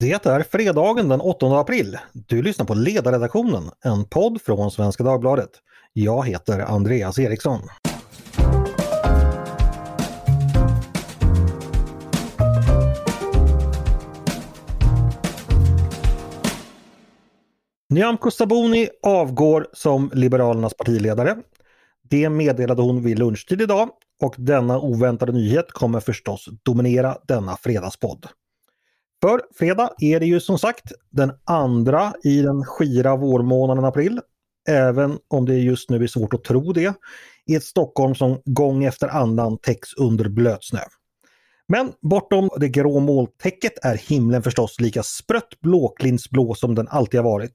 Det är fredagen den 8 april. Du lyssnar på Ledarredaktionen, en podd från Svenska Dagbladet. Jag heter Andreas Eriksson. Nyamko Sabuni avgår som Liberalernas partiledare. Det meddelade hon vid lunchtid idag och denna oväntade nyhet kommer förstås dominera denna fredagspodd. För fredag är det ju som sagt den andra i den skira vårmånaden april. Även om det just nu är svårt att tro det i ett Stockholm som gång efter annan täcks under blötsnö. Men bortom det grå molntäcket är himlen förstås lika sprött blåklintsblå som den alltid har varit.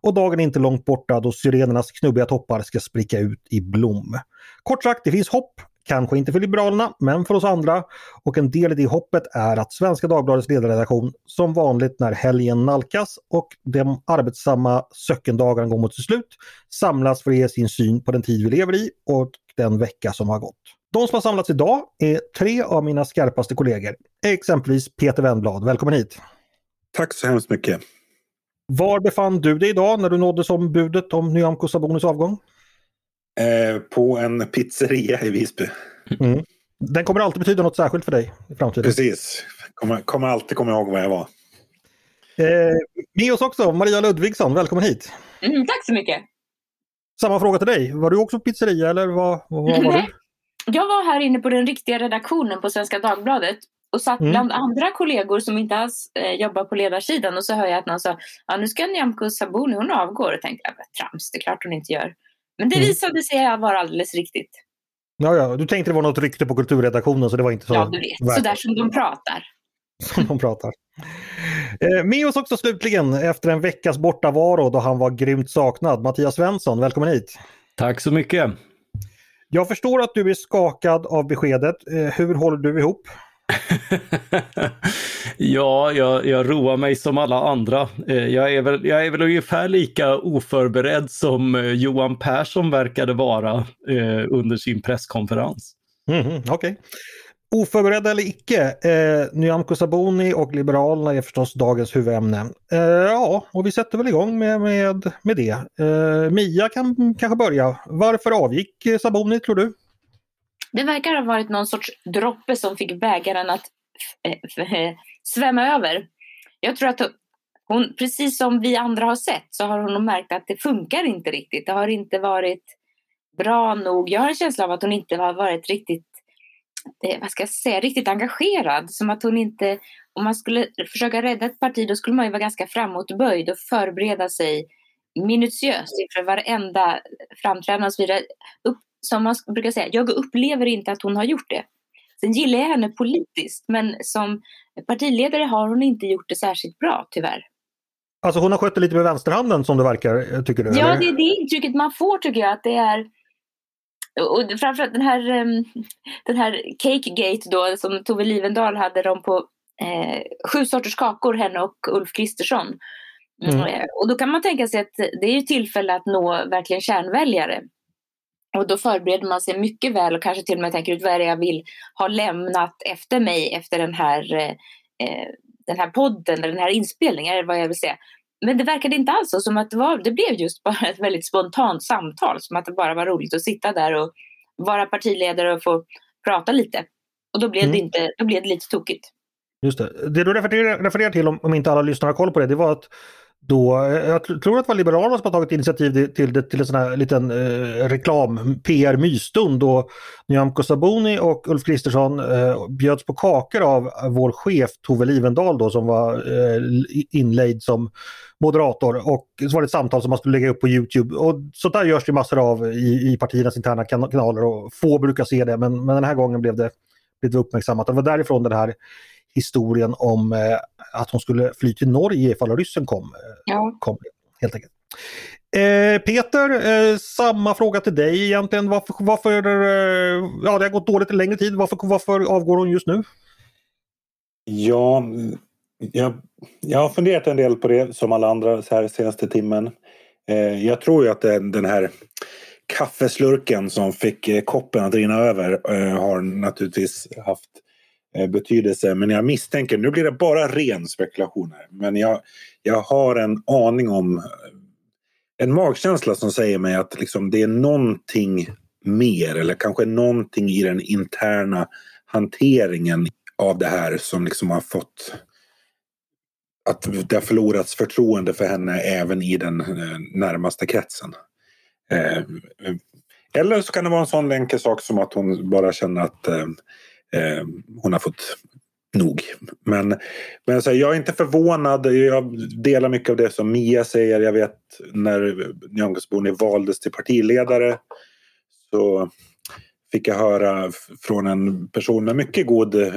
Och dagen är inte långt borta då syrenernas knubbiga toppar ska spricka ut i blom. Kort sagt, det finns hopp. Kanske inte för Liberalerna, men för oss andra. Och en del i det hoppet är att Svenska Dagbladets ledarredaktion som vanligt när helgen nalkas och de arbetsamma söckendagarna går mot sitt slut samlas för att ge sin syn på den tid vi lever i och den vecka som har gått. De som har samlats idag är tre av mina skarpaste kollegor. Exempelvis Peter Wennblad, välkommen hit! Tack så hemskt mycket! Var befann du dig idag när du nåddes om budet om Nyamko Sabonis avgång? Eh, på en pizzeria i Visby. Mm. Den kommer alltid betyda något särskilt för dig i framtiden? Precis, kommer, kommer alltid komma ihåg var jag var. Eh, med oss också Maria Ludvigsson, välkommen hit! Mm, tack så mycket! Samma fråga till dig, var du också på pizzeria eller vad, vad var du? Jag var här inne på den riktiga redaktionen på Svenska Dagbladet och satt Mm. bland andra kollegor som inte alls eh, jobbar på ledarsidan och så hör jag att någon sa ja, nu ska Nyamko Sabuni, hon avgår. Och tänkte jag, "Vad trams, det är klart hon inte gör. Men det Mm. visade sig vara alldeles riktigt. Ja, ja, du tänkte det var något rykte på kulturredaktionen så det var inte så Ja, du vet, värt sådär som de pratar. som de pratar. Eh, med oss också slutligen efter en veckas bortavaro då han var grymt saknad, Mattias Svensson, välkommen hit! Tack så mycket! Jag förstår att du är skakad av beskedet. Eh, hur håller du ihop? ja, jag, jag roar mig som alla andra. Eh, jag är, väl, jag är väl ungefär lika oförberedd som eh, Johan Persson verkade vara eh, under sin presskonferens. Mhm, Okej. Oförberedda eller icke, eh, Nyamko Sabuni och Liberalerna är förstås dagens huvudämne. Eh, ja, och vi sätter väl igång med, med, med det. Eh, Mia kan kanske börja. Varför avgick Saboni Sabuni tror du? Det verkar ha varit någon sorts droppe som fick bägaren att eh, eh, svämma över. Jag tror att hon, precis som vi andra har sett, så har hon märkt att det funkar inte riktigt. Det har inte varit bra nog. Jag har en känsla av att hon inte har varit riktigt, eh, vad ska jag säga, riktigt engagerad. Som att hon inte, om man skulle försöka rädda ett parti, då skulle man ju vara ganska framåtböjd och förbereda sig minutiöst inför varenda framträdande alltså, och så vidare. Upp, som man brukar säga, jag upplever inte att hon har gjort det. Sen gillar jag henne politiskt, men som partiledare har hon inte gjort det särskilt bra, tyvärr. Alltså hon har skött det lite med vänsterhanden som det verkar, eh, tycker du? Ja, eller? det är det intrycket man får, tycker jag, att det är och framförallt den här, em, den här Cakegate då, som Tove Livendal hade dem på eh, sju sorters kakor, henne och Ulf Kristersson. Mm. Eh, Och då kan man tänka sig att det är ju tillfälle att nå verkligen kärnväljare. Och då förbereder man sig mycket väl och kanske till och med tänker ut vad är det jag vill ha lämnat efter mig efter den här, eh, eh, den här podden eller den här inspelningen, eller vad jag vill säga. Men det verkade inte alls så, som att det, var, det blev just bara ett väldigt spontant samtal, som att det bara var roligt att sitta där och vara partiledare och få prata lite. Och då blev, Mm. det, inte, då blev det lite tokigt. Just det. Det du refererar, refererar till, om, om inte alla lyssnare har koll på det, det var att då, jag tror att det var Liberalerna som har tagit initiativ till, till, det- till en sån här liten eh, reklam, PR-mysstund då Nyamko Sabuni och Ulf Kristersson eh, bjöds på kakor av vår chef Tove Livendal då som var eh, inlejd som moderator. Och så var det ett samtal som man skulle lägga upp på Youtube. Och så där görs det massor av i, i partiernas interna kan- kanaler och få brukar se det. Men, men den här gången blev det, blev det uppmärksammat. Det var därifrån den här historien om eh, att hon skulle fly till Norge ifall ryssen kom. eh, Ja. kom helt enkelt. Eh, Peter, eh, samma fråga till dig egentligen. Varför, varför eh, ja det har gått dåligt en längre tid. Varför, varför avgår hon just nu? Ja, jag, jag har funderat en del på det som alla andra så här senaste timmen. Eh, jag tror ju att den, den här kaffeslurken som fick eh, koppen att rinna över eh, har naturligtvis haft eh, Eh, betydelse. Men jag misstänker, nu blir det bara ren spekulation här, men jag, jag har en aning om eh, en magkänsla som säger mig att liksom det är någonting mer eller kanske någonting i den interna hanteringen av det här som liksom har fått att det har förlorats förtroende för henne även i den eh, närmaste kretsen. Eller så kan det vara en sån enkel sak som att hon bara känner att eh, hon har fått nog. Men, men alltså, jag är inte förvånad. Jag delar mycket av det som Mia säger. Jag vet när Nyamko valdes till partiledare så fick jag höra från en person med mycket god eh,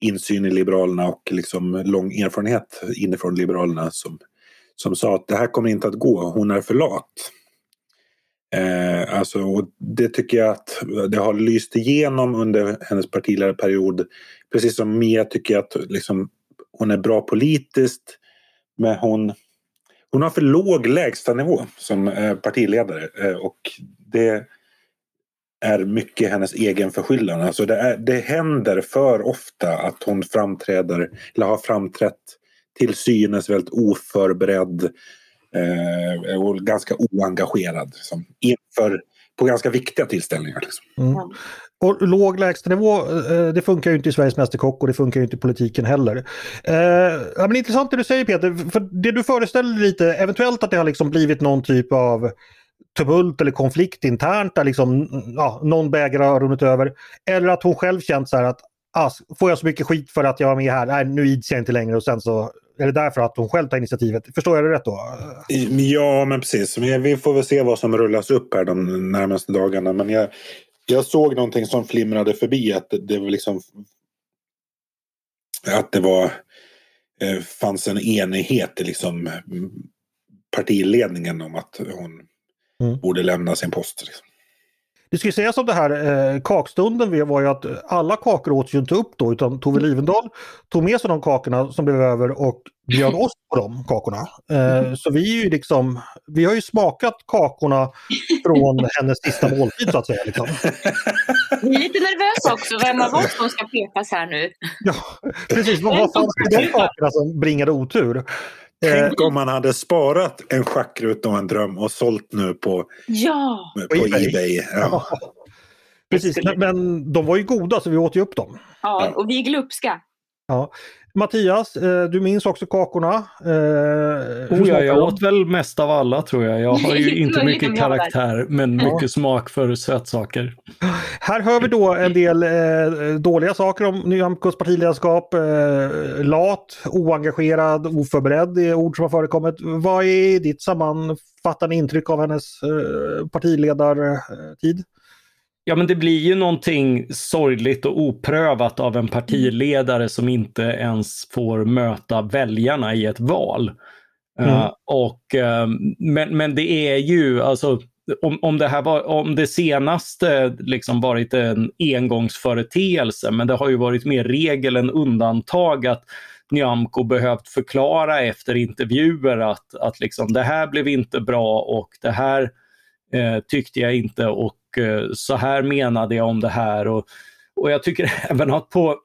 insyn i Liberalerna och liksom lång erfarenhet inifrån Liberalerna som, som sa att det här kommer inte att gå, hon är för lat. Eh, alltså, och det tycker jag att det har lyst igenom under hennes partiledarperiod. Precis som Mia tycker jag att liksom, hon är bra politiskt men hon, hon har för låg lägstanivå som eh, partiledare eh, och det är mycket hennes egen förskyllan. Alltså det, är, det händer för ofta att hon framträder, eller har framträtt till synes väldigt oförberedd eh, och ganska oengagerad liksom, inför, på ganska viktiga tillställningar. Liksom. Mm. Och låg lägstanivå, eh, det funkar ju inte i Sveriges Mästerkock och det funkar ju inte i politiken heller. Eh, ja, men intressant det du säger Peter, för det du föreställer lite, eventuellt att det har liksom blivit någon typ av tumult eller konflikt internt där liksom, ja, någon bägare har runnit över. Eller att hon själv känt så här att ah, får jag så mycket skit för att jag var med här, nej nu ids jag inte längre och sen så är det därför att hon själv tar initiativet. Förstår jag det rätt då? Ja, men precis. Vi får väl se vad som rullas upp här de närmaste dagarna. Men jag, jag såg någonting som flimrade förbi att det var liksom att det var eh, fanns en enighet i liksom partiledningen om att hon mm. borde lämna sin post. Liksom. Det ska sägas om det här eh, kakstunden var ju att alla kakor åts ju inte upp då utan Tove mm. Livendal tog med sig de kakorna som blev över och bjöd oss på de kakorna. Eh, så vi är ju liksom, vi har ju smakat kakorna från hennes sista måltid så att säga. Liksom. Vi är lite nervösa också, vem av oss som ska pekas här nu? Ja, precis. Vad fanns det de kakorna som bringade otur? Tänk om man hade sparat en schackruta och en dröm och sålt nu på, ja. på Ebay. Ebay. Ja. Precis, men, men, de var ju goda så vi åt ju upp dem. Ja, och vi är glupska. Ja. Mattias, eh, du minns också kakorna. Eh, oh, ja, jag åt väl mest av alla tror jag. Jag har ju inte mycket karaktär men mycket smak för sötsaker. Här hör vi då en del eh, dåliga saker om Nyamkos partiledarskap. Eh, lat, oengagerad, oförberedd är ord som har förekommit. Vad är ditt sammanfattande intryck av hennes eh, partiledartid? Ja men det blir ju någonting sorgligt och oprövat av en partiledare som inte ens får möta väljarna i ett val. Mm. Uh, och, uh, men, men det är ju, alltså om, om, det här var, om det senaste liksom varit en engångsföreteelse, men det har ju varit mer regel än undantag att Nyamko behövt förklara efter intervjuer att, att liksom, det här blev inte bra och det här eh, tyckte jag inte och Eh, så här menade jag om det här. Och, och jag tycker även att på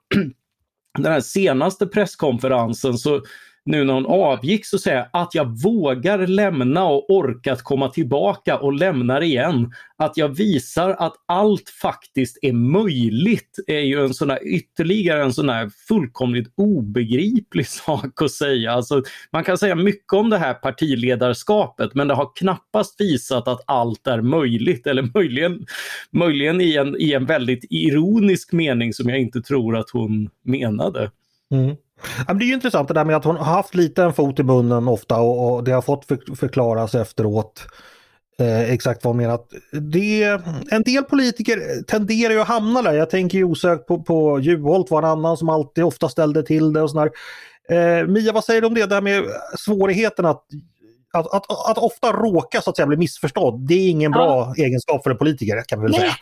den här senaste presskonferensen så nu när hon avgick så säga att jag vågar lämna och orkat komma tillbaka och lämnar igen. Att jag visar att allt faktiskt är möjligt är ju en sån här, ytterligare en sån här fullkomligt obegriplig sak att säga. Alltså, man kan säga mycket om det här partiledarskapet men det har knappast visat att allt är möjligt eller möjligen, möjligen i, en, i en väldigt ironisk mening som jag inte tror att hon menade. Mm. Det är ju intressant det där med att hon har haft lite en fot i munnen ofta och, och det har fått förklaras efteråt eh, exakt vad hon menar. Det, en del politiker tenderar ju att hamna där. Jag tänker ju osökt på, på Juholt var en annan som alltid ofta ställde till det och sådär. Eh, Mia, vad säger du om det där med svårigheten att att, att, att, ofta råka så att säga bli missförstådd, det är ingen bra ja. egenskap för en politiker kan vi väl Nej. säga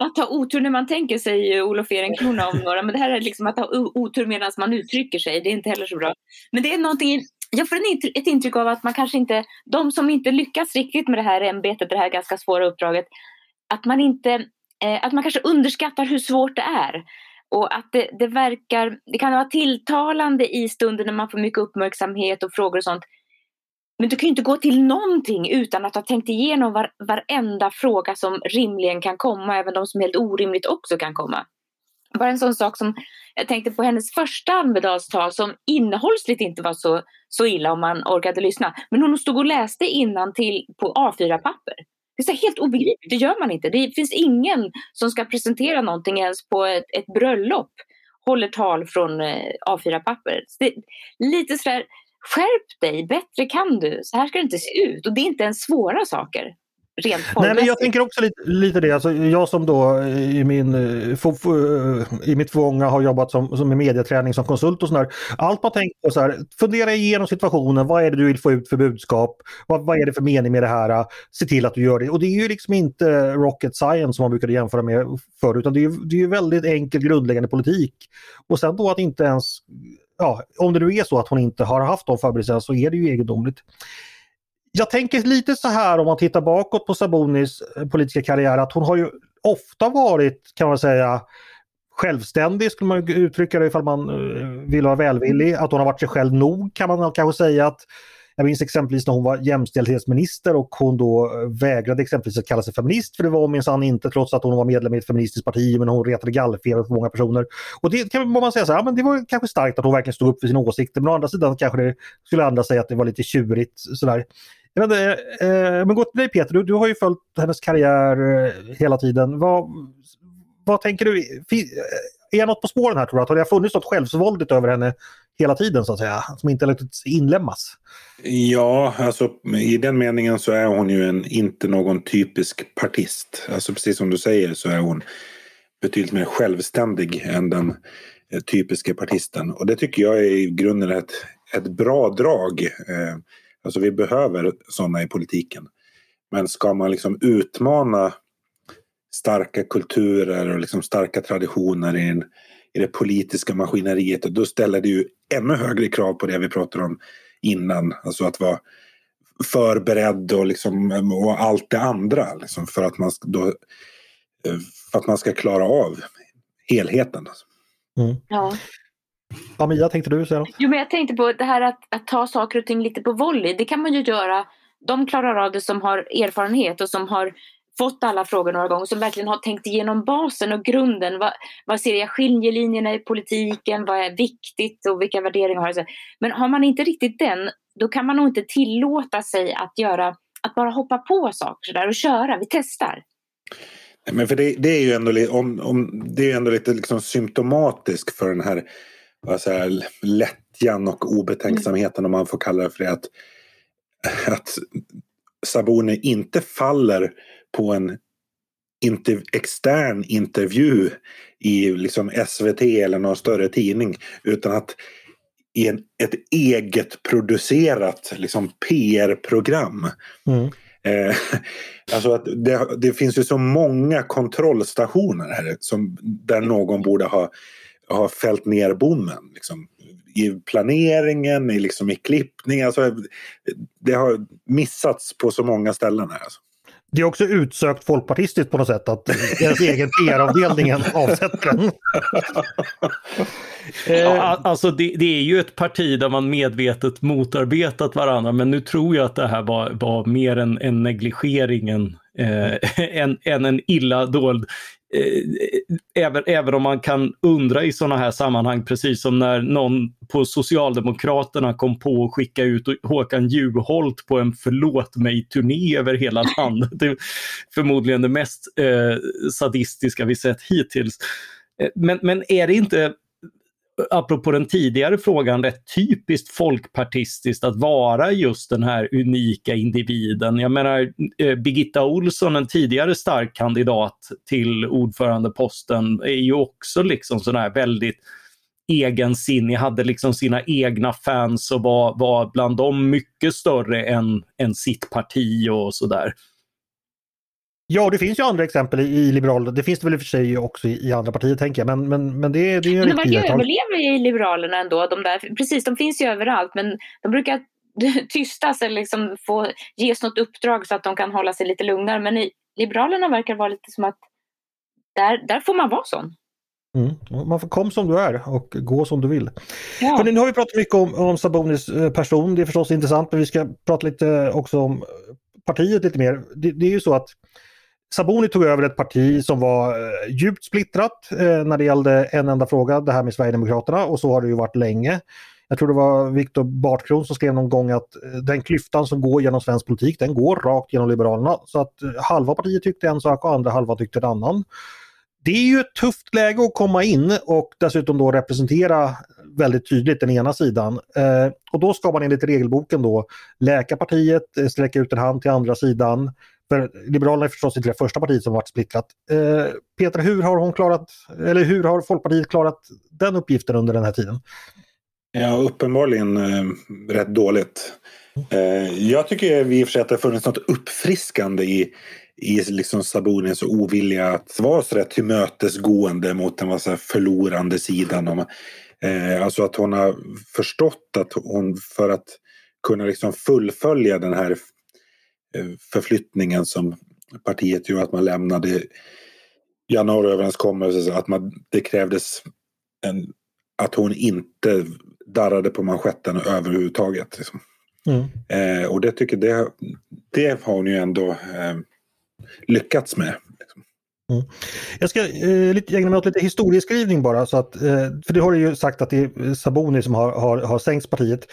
att ha otur när man tänker sig Olof Ehrenkrona om några, men det här är liksom att ha otur medan man uttrycker sig. Det är inte heller så bra. Men det är någonting, jag får ett intryck av att man kanske inte, de som inte lyckas riktigt med det här ämbetet, det här ganska svåra uppdraget, att man inte, eh, att man kanske underskattar hur svårt det är. Och att det, det verkar, det kan vara tilltalande i stunden när man får mycket uppmärksamhet och frågor och sånt. Men du kan ju inte gå till någonting utan att ha tänkt igenom var, varenda fråga som rimligen kan komma, även de som helt orimligt också kan komma. Bara en sån sak som jag tänkte på hennes första Almedalstal som innehållsligt inte var så, så illa om man orkade lyssna. Men hon stod och läste innan till på A4-papper. Det är helt obegripligt, det gör man inte. Det finns ingen som ska presentera någonting ens på ett, ett bröllop håller tal från eh, A4-papper. Lite sådär, skärp dig, bättre kan du. Så här ska det inte se ut. Och det är inte ens svåra saker Nej, men Jag tänker också lite, lite det, alltså, jag som då i, min, i mitt fånga har jobbat som, som med medieträning som konsult och sådär. Allt man tänker på så här, fundera igenom situationen, vad är det du vill få ut för budskap? Vad, vad är det för mening med det här? Se till att du gör det. Och det är ju liksom inte rocket science som man brukade jämföra med förr, utan det är, det är väldigt enkel grundläggande politik. Och sen då att inte ens Ja, om det nu är så att hon inte har haft de förberedelserna så är det ju egendomligt jag tänker lite så här om man tittar bakåt på Sabonis eh, politiska karriär att hon har ju ofta varit kan man säga självständig skulle man uttrycka det ifall man eh, vill vara välvillig. Att hon har varit sig själv nog kan man kanske säga att jag minns exempelvis när hon var jämställdhetsminister och hon då eh, vägrade exempelvis att kalla sig feminist för det var hon minsann inte trots att hon var medlem i ett feministiskt parti men hon retade gallfeber för många personer. Och det kan man säga så här, men det var kanske starkt att hon verkligen stod upp för sina åsikter men å andra sidan kanske det skulle andra säga att det var lite tjurigt sådär. Jag vet inte, eh, men gå till dig Peter, du, du har ju följt hennes karriär eh, hela tiden. Vad, vad tänker du? Eh, är jag något på spåren här tror du? Har det funnits något självsvåldigt över henne hela tiden så att säga? Som inte inlämmas? Ja, alltså i den meningen så är hon ju en, inte någon typisk partist. Alltså precis som du säger så är hon betydligt mer självständig än den eh, typiska partisten. Och det tycker jag är i grunden ett, ett bra drag. Eh, Alltså vi behöver sådana i politiken. Men ska man liksom utmana starka kulturer och liksom starka traditioner i, en, i det politiska maskineriet då ställer det ju ännu högre krav på det vi pratade om innan. Alltså att vara förberedd och, liksom, och allt det andra liksom för, att man då, för att man ska klara av helheten. Mm. Ja. Ja, Mia, tänkte du säga Jo, men jag tänkte på det här att, att ta saker och ting lite på volley. Det kan man ju göra. De klarar av det som har erfarenhet och som har fått alla frågor några gånger, som verkligen har tänkt igenom basen och grunden. Vad, vad ser jag skiljelinjerna i politiken? Vad är viktigt och vilka värderingar har jag? Men har man inte riktigt den, då kan man nog inte tillåta sig att göra, att bara hoppa på saker där och köra. Vi testar. Men för det, det är ju ändå, om, om, det är ändå lite liksom symptomatiskt för den här alltså lättjan och obetänksamheten om man får kalla det för det. Att, att Sabuni inte faller på en inter, extern intervju i liksom SVT eller någon större tidning utan att i en, ett eget producerat liksom, PR-program. Mm. Eh, alltså att det, det, finns ju så många kontrollstationer här som, där någon borde ha har fällt ner bommen. Liksom, I planeringen, i, liksom, i klippning. Alltså, det har missats på så många ställen här. Alltså. Det är också utsökt folkpartistiskt på något sätt att deras egen PR-avdelningen avsätter den. ja, alltså det, det, är ju ett parti där man medvetet motarbetat varandra men nu tror jag att det här var, var mer en, en negligering än, eh, en, en, en illa dold även, även om man kan undra i sådana här sammanhang, precis som när någon på Socialdemokraterna kom på att skicka ut Håkan Juholt på en förlåt mig-turné över hela landet. Det är förmodligen det mest eh, sadistiska vi sett hittills. Eh, men, men är det inte apropå den tidigare frågan, rätt typiskt folkpartistiskt att vara just den här unika individen. Jag menar, eh, Birgitta Olsson, en tidigare stark kandidat till ordförandeposten, är ju också liksom sån här väldigt egensinnig, hade liksom sina egna fans och var, var bland dem mycket större än, än sitt parti och sådär. Ja, det finns ju andra exempel i Liberalerna. Det finns det väl i och för sig också i, andra partier tänker jag. Men, men, men det, det är ju en men De verkar överleva i Liberalerna ändå. De där, precis, de finns ju överallt men de brukar tystas eller liksom få ges något uppdrag så att de kan hålla sig lite lugnare. Men i Liberalerna verkar vara lite som att där, där får man vara sån. Mm. Man får kom som du är och gå som du vill. Ja. Hörrni, nu har vi pratat mycket om, om Sabonis eh, person, det är förstås intressant, men vi ska prata lite också om partiet lite mer. Det, det är ju så att Saboni tog över ett parti som var eh, djupt splittrat eh, när det gällde en enda fråga, det här med Sverigedemokraterna och så har det ju varit länge. Jag tror det var Viktor Bartkron som skrev någon gång att eh, den klyftan som går genom svensk politik den går rakt genom Liberalerna. Så att eh, halva partiet tyckte en sak och andra halva tyckte en annan. Det är ju ett tufft läge att komma in och dessutom då representera väldigt tydligt den ena sidan. Eh, och då ska man enligt regelboken då läka partiet, sträcka ut en hand till andra sidan, för Liberalerna är förstås inte det första partiet som varit splittrat. Eh, Petra, hur har hon klarat, eller hur har Folkpartiet klarat den uppgiften under den här tiden? Ja, uppenbarligen eh, rätt dåligt. Eh, jag tycker i och för sig att det har funnits något uppfriskande i, i liksom Sabonis ovilja att vara så rätt tillmötesgående mot den så förlorande sidan. Om, eh, alltså att hon har förstått att hon för att kunna liksom fullfölja den här förflyttningen som partiet gjorde, att man lämnade januariöverenskommelsen, att man, det krävdes en, att hon inte darrade på manschetten överhuvudtaget. Liksom. Mm. Eh, och det tycker det, det har hon ju ändå eh, lyckats med. Mm. Jag ska eh, lite, ägna mig åt lite historieskrivning bara. Så att, eh, för det har ju sagt att det är eh, Saboni som har, har, har sänkt partiet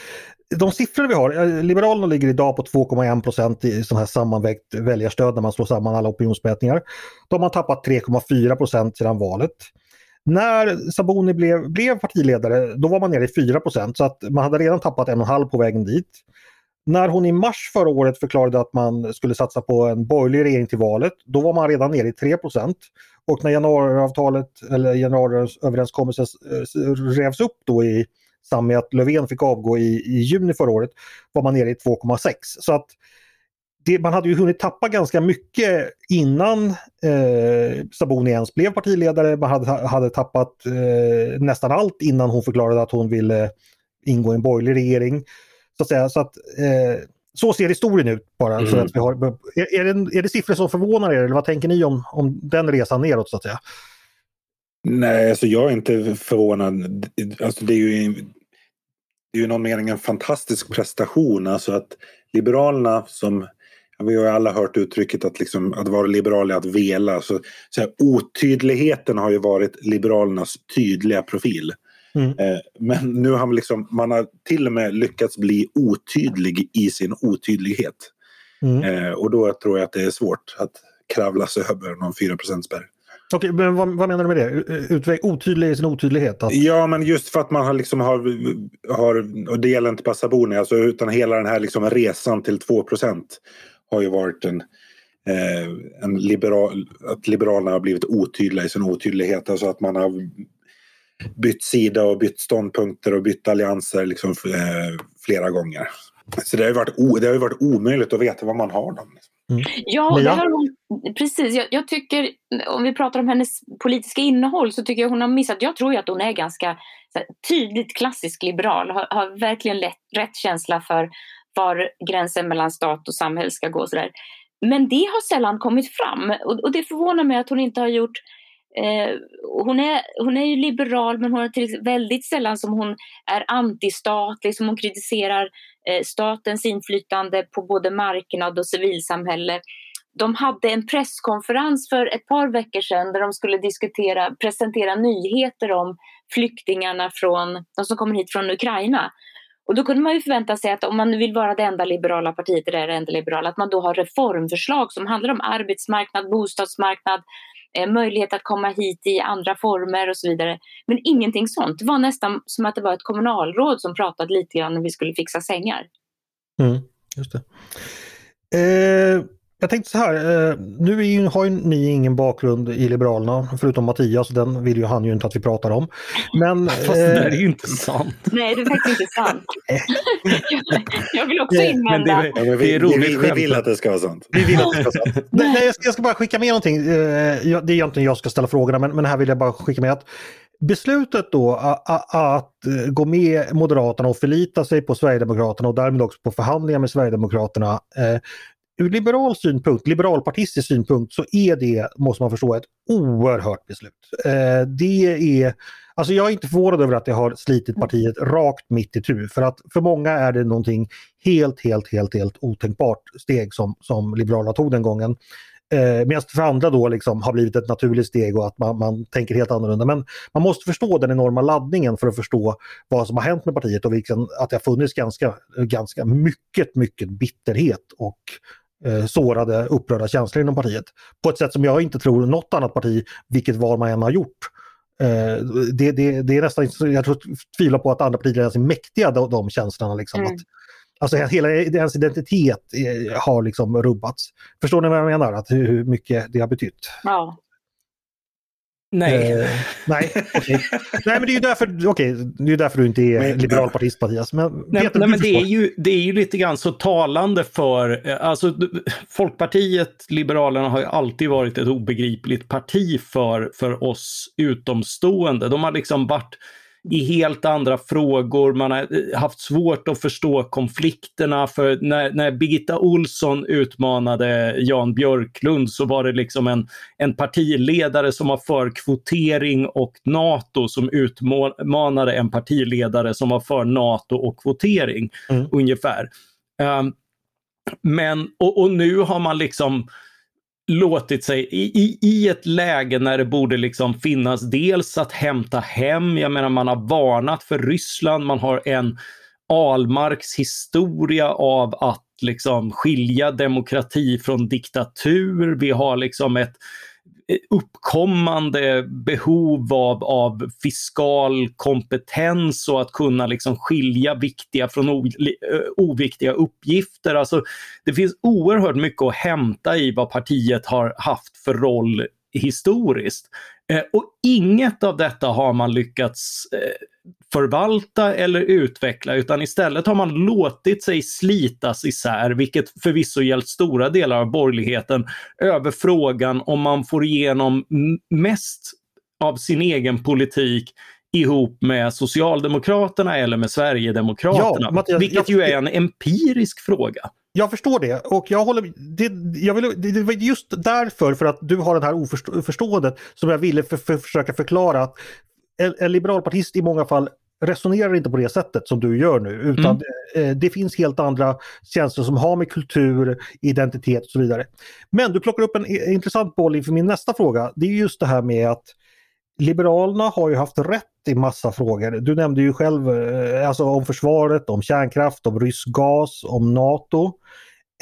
de siffror vi har, eh, Liberalerna ligger idag på 2,1 procent i sån här sammanvägt väljarstöd när man slår samman alla opinionsmätningar. De har tappat 3,4 procent sedan valet. När Saboni blev, blev partiledare då var man nere i 4 procent så att man hade redan tappat en och en halv på vägen dit. När hon i mars förra året förklarade att man skulle satsa på en borgerlig regering till valet, då var man redan nere i 3 procent. Och när januariavtalet eller januariöverenskommelsen eh, revs upp då i samband med att Löfven fick avgå i, i juni förra året var man nere i 2,6. Så att det, man hade ju hunnit tappa ganska mycket innan eh, Saboni ens blev partiledare. Man hade, hade tappat eh, nästan allt innan hon förklarade att hon ville ingå i en borgerlig regering. Så att säga, så, att, eh, så ser historien ut bara. Mm. Så att vi har, är, är, det, är det siffror som förvånar er eller vad tänker ni om, om den resan neråt så att säga? Nej, alltså jag är inte förvånad. Alltså det är ju det är ju någon mening en fantastisk prestation. Alltså att Liberalerna som vi har ju alla hört uttrycket att, liksom, att vara liberal är att vela. Så, så här, otydligheten har ju varit Liberalernas tydliga profil. Mm. Eh, men nu har man, liksom, man har till och med lyckats bli otydlig i sin otydlighet. Mm. Eh, och då tror jag att det är svårt att kravla sig över någon 4 spärr. Okej, men vad, vad, menar du med det? Utväg, otydlig i sin otydlighet? Att... Ja, men just för att man har liksom har, har och det gäller inte bara Sabuni, alltså, utan hela den här liksom resan till 2% har ju varit en, eh, en liberal, att Liberalerna har blivit otydliga i sin otydlighet. Alltså att man har bytt sida och bytt ståndpunkter och bytt allianser liksom, eh, flera gånger. Så det har, varit o, det har varit omöjligt att veta vad man har dem. Liksom. Mm. Ja, det har hon, precis. Jag, jag, tycker, om vi pratar om hennes politiska innehåll så tycker jag hon har missat, jag tror ju att hon är ganska här, tydligt klassisk liberal, har, har verkligen lätt, rätt känsla för var gränsen mellan stat och samhälle ska gå. Så där. Men det har sällan kommit fram och, och det förvånar mig att hon inte har gjort Eh, hon, är, hon är ju liberal men hon är till, väldigt sällan som hon är antistatlig, som hon kritiserar eh, statens inflytande på både marknad och civilsamhälle. De hade en presskonferens för ett par veckor sedan där de skulle diskutera, presentera nyheter om flyktingarna från, de som kommer hit från Ukraina. Och då kunde man ju förvänta sig att om man vill vara det enda liberala partiet, det enda liberala, att man då har reformförslag som handlar om arbetsmarknad, bostadsmarknad, eh, möjlighet att komma hit i andra former och så vidare. Men ingenting sånt. Det var nästan som att det var ett kommunalråd som pratade lite grann när vi skulle fixa sängar. Mm, just det. Eh, jag tänkte så här, eh, nu ju, har ju ni ingen bakgrund i Liberalerna förutom Mattias, den vill ju han ju inte att vi pratar om. Men, Fast det där är ju inte sant. Nej, det är faktiskt inte sant. jag vill också invända. Det, det, det, är roligt vi, vi, vill att det ska vara sant. Vi vill att det ska vara sant. Nej, jag, ska, jag ska bara skicka med någonting. Det är egentligen jag som ska ställa frågorna, men, men här vill jag bara skicka med att Beslutet då att gå med Moderaterna och förlita sig på Sverigedemokraterna och därmed också på förhandlingar med Sverigedemokraterna ur liberal synpunkt, liberalpartistisk synpunkt, så är det, måste man förstå, ett oerhört beslut. Eh, det är, alltså jag är inte förvånad över att det har slitit partiet rakt mitt i tur för att för många är det någonting helt, helt, helt, helt otänkbart steg som, som Liberalerna tog den gången. Eh, Medan för andra då liksom har blivit ett naturligt steg och att man, man tänker helt annorlunda. Men man måste förstå den enorma laddningen för att förstå vad som har hänt med partiet och vilken, att det har funnits ganska, ganska mycket, mycket bitterhet och eh, sårade, upprörda känslor inom partiet. På ett sätt som jag inte tror något annat parti, vilket val man än har gjort, eh, det, det, det, är nästan, jag tror, tvivlar på att andra partier ens är mäktiga de, de känslorna. Liksom, mm. att, Alltså hela ens identitet har liksom rubbats. Förstår ni vad jag menar? Att hur mycket det har betytt? Ja. Nej. Eh, nej, okay. nej, men det är ju därför, okay, det är därför du inte är men, liberalpartist Mattias. Men, nej, nej, men det, är ju, det är ju lite grann så talande för, eh, alltså Folkpartiet, Liberalerna har ju alltid varit ett obegripligt parti för, för oss utomstående. De har liksom varit i helt andra frågor. Man har eh, haft svårt att förstå konflikterna. För när, när Birgitta Olsson utmanade Jan Björklund så var det liksom en, en partiledare som var för kvotering och NATO som utmanade en partiledare som var för NATO och kvotering. Mm. ungefär. Um, men, och, och nu har man liksom låtit sig i, i, i ett läge när det borde liksom finnas dels att hämta hem, jag menar man har varnat för Ryssland, man har en Almarks historia av att liksom skilja demokrati från diktatur. Vi har liksom ett uppkommande behov av, av fiskal kompetens och att kunna liksom skilja viktiga från oviktiga uppgifter. Alltså, det finns oerhört mycket att hämta i vad partiet har haft för roll historiskt. Eh, och inget av detta har man lyckats eh, förvalta eller utveckla utan istället har man låtit sig slitas isär, vilket förvisso gällt stora delar av borgerligheten, över frågan om man får igenom mest av sin egen politik ihop med Socialdemokraterna eller med Sverigedemokraterna. Ja, Mattias, vilket ju är en empirisk fråga. Jag förstår det och jag håller det, jag vill, det var just därför, för att du har det här oförståendet, som jag ville för, för, försöka förklara att en, en liberalpartist i många fall resonerar inte på det sättet som du gör nu utan mm. Eh, det finns helt andra känslor som har med kultur, identitet och så vidare. Men du plockar upp en intressant boll inför min nästa fråga. Det är just det här med att Liberalerna har ju haft rätt i massa frågor. Du nämnde ju själv eh, alltså om försvaret, om kärnkraft, om rysk gas, om NATO.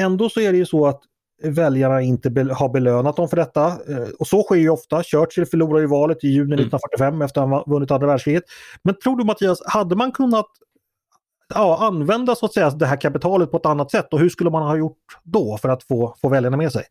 Ändå så är det ju så att väljarna inte be har belönat dem för detta. Eh, och så sker ju ofta. Churchill förlorade ju valet i juni 1945 mm. efter att han vunnit andra världskriget. Men tror du Mattias, hade man kunnat ja, använda så att säga det här kapitalet på ett annat sätt och hur skulle man ha gjort då för att få, få väljarna med sig?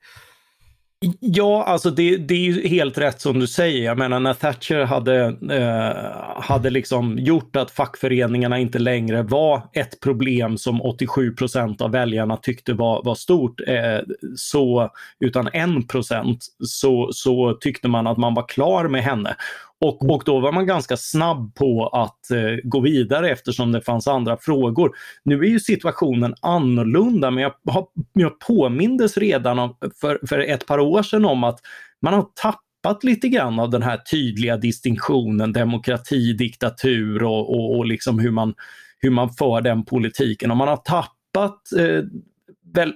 Ja, alltså det, det är ju helt rätt som du säger. Jag menar när Thatcher hade, eh, hade liksom gjort att fackföreningarna inte längre var ett problem som 87 procent av väljarna tyckte var, var stort, eh, så, utan 1 procent, så, så tyckte man att man var klar med henne. Och, och då var man ganska snabb på att eh, gå vidare eftersom det fanns andra frågor. Nu är ju situationen annorlunda men jag, har, jag påmindes redan om, för, för ett par år sedan om att man har tappat lite grann av den här tydliga distinktionen demokrati, diktatur och, och, och liksom hur, man, hur man för den politiken. Och man har tappat eh,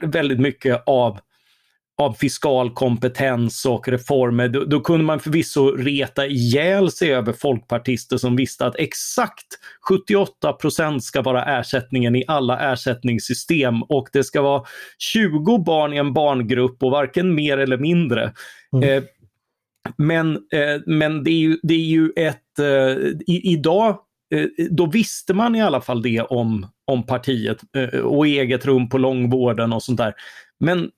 väldigt mycket av av fiskal kompetens och reformer, då, då, kunde man förvisso reta ihjäl sig över folkpartister som visste att exakt 78 procent ska vara ersättningen i alla ersättningssystem och det ska vara 20 barn i en barngrupp och varken mer eller mindre. Mm. Eh, men, eh, men det är ju, det är ju ett, eh, i, idag eh, då visste man i alla fall det om, om partiet eh, och eget rum på långvården och sånt där. Men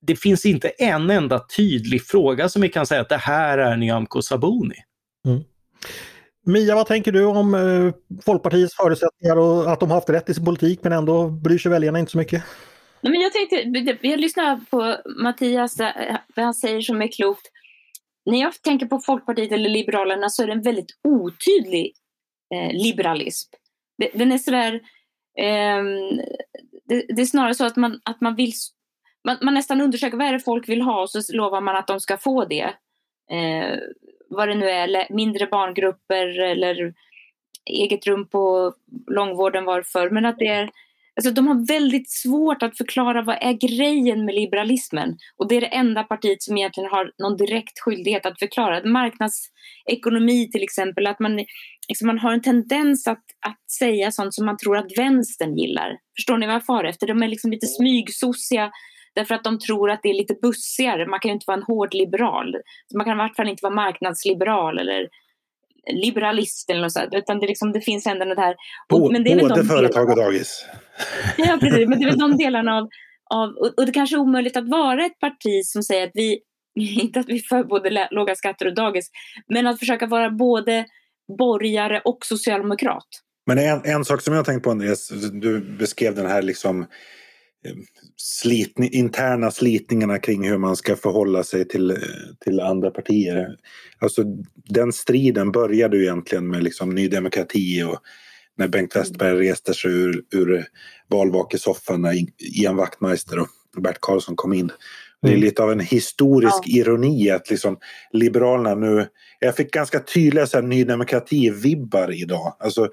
det finns inte en enda tydlig fråga som vi kan säga att det här är Nyamko Sabuni. Mm. Mia, vad tänker du om eh, Folkpartiets förutsättningar och att de har haft rätt i sin politik men ändå bryr sig väljarna inte så mycket? Nej, men jag tänkte, jag lyssnar på Mattias, eh, vad han säger som är klokt. När jag tänker på Folkpartiet eller Liberalerna så är det en väldigt otydlig eh, liberalism. Den är sådär, eh, det, det, är snarare så att man, att man vill man, man, nästan undersöker vad är det folk vill ha och så lovar man att de ska få det. Eh, vad det nu är, mindre barngrupper eller eget rum på långvården varför. Men att det är, alltså de har väldigt svårt att förklara vad är grejen med liberalismen. Och det är det enda partiet som egentligen har någon direkt skyldighet att förklara. Marknadsekonomi till exempel, att man, liksom man har en tendens att, att säga sånt som man tror att vänstern gillar. Förstår ni vad jag far efter? De är liksom lite smygsossiga Därför att de tror att det är lite bussigare. Man kan ju inte vara en hård liberal. Man kan i vart fall inte vara marknadsliberal eller liberalist eller något sånt. Utan det, liksom, det finns ändå det här. Och, men det är både företag och dagis. Ja, precis. Men det är väl de delarna av, av och det kanske är omöjligt att vara ett parti som säger att vi, inte att vi för både låga skatter och dagis, men att försöka vara både borgare och socialdemokrat. Men en, en sak som jag har tänkt på Andreas, du beskrev den här liksom slitning, interna slitningarna kring hur man ska förhålla sig till, till andra partier. Alltså, den striden började ju egentligen med liksom Ny Demokrati och när Bengt Westerberg reste sig ur, ur valvakesoffan när Ian Wachtmeister och Bert Karlsson kom in. Det är mm. lite av en historisk ja. ironi att liksom Liberalerna nu... Jag fick ganska tydliga så här, Ny Demokrati-vibbar idag. Alltså,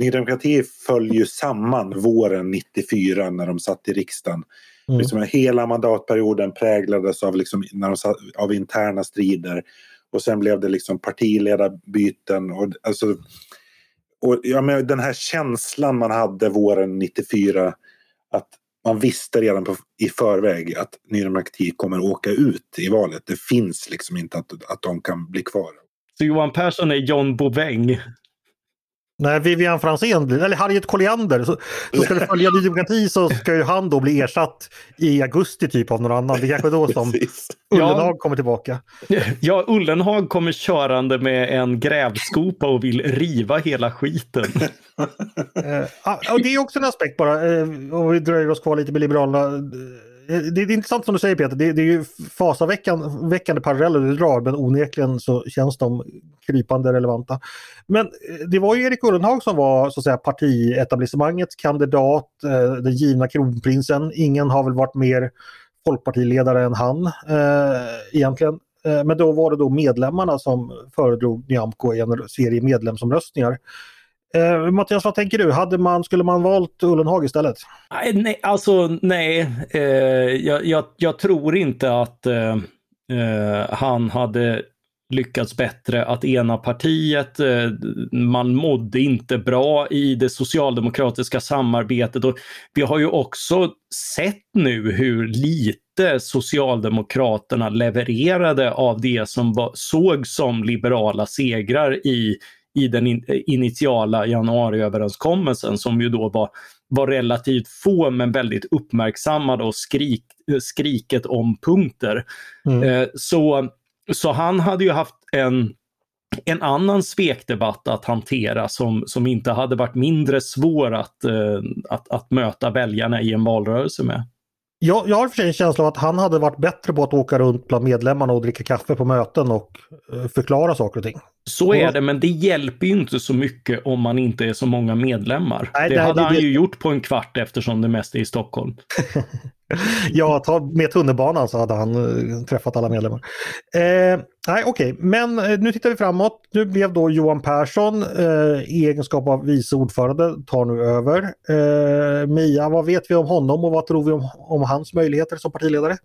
Ny Demokrati föll ju samman våren 94 när de satt i riksdagen. Mm. Liksom hela mandatperioden präglades av, liksom, när de satt, av interna strider. Och sen blev det liksom partiledarbyten. Och, alltså, och, ja, men den här känslan man hade våren 94 att man visste redan på, i förväg att Ny Demokrati kommer åka ut i valet. Det finns liksom inte att, att de kan bli kvar. Så Johan Persson är John Bouveng? Nej, Vivian Franzén, eller Harriet Colliander. Så, så ska det följa Ny Demokrati så ska ju han då bli ersatt i augusti typ av någon annan. Det är kanske då som Ullenhag ja, kommer tillbaka. Ja, Ullenhag kommer körande med en grävskopa och vill riva hela skiten. eh, och det är också en aspekt bara, eh, om vi dröjer oss kvar lite med Liberalerna det är intressant som du säger Peter, det, det är ju fasaväckande paralleller du drar men onekligen så känns de krypande relevanta. Men eh, det var ju Erik Ullenhag som var så att säga partietablissemangets kandidat, eh, den givna kronprinsen. Ingen har väl varit mer folkpartiledare än han eh, egentligen. Eh, men då var det då medlemmarna som föredrog Nyamko i en serie medlemsomröstningar. Eh, Mattias, vad tänker du? Hade man, skulle man valt Ullenhag istället? Nej, alltså nej. Eh, jag, jag, jag, tror inte att eh, eh han hade lyckats bättre att ena partiet. Eh, man mådde inte bra i det socialdemokratiska samarbetet och vi har ju också sett nu hur lite Socialdemokraterna levererade av det som var, såg som liberala segrar i i den in, initiala januariöverenskommelsen som ju då var, var relativt få men väldigt uppmärksammade och skrik, skriket om punkter. Mm. Eh, så, så han hade ju haft en en annan svekdebatt att hantera som, som inte hade varit mindre svår att, eh, att, att möta väljarna i en valrörelse med. Jag, jag har för sig en känsla av att han hade varit bättre på att åka runt bland medlemmarna och dricka kaffe på möten och eh, förklara saker och ting. Så är det, men det hjälper ju inte så mycket om man inte är så många medlemmar. Nej, det nej, hade det, han ju gjort på en kvart eftersom det mest är i Stockholm. ja, ta med tunnelbanan så hade han uh, träffat alla medlemmar. Eh, nej, okej, okay. men uh, nu tittar vi framåt. Nu blev då Johan Persson uh, i egenskap av vice ordförande tar nu över. Mia, vad vet vi om honom och vad tror vi om, om hans möjligheter som partiledare?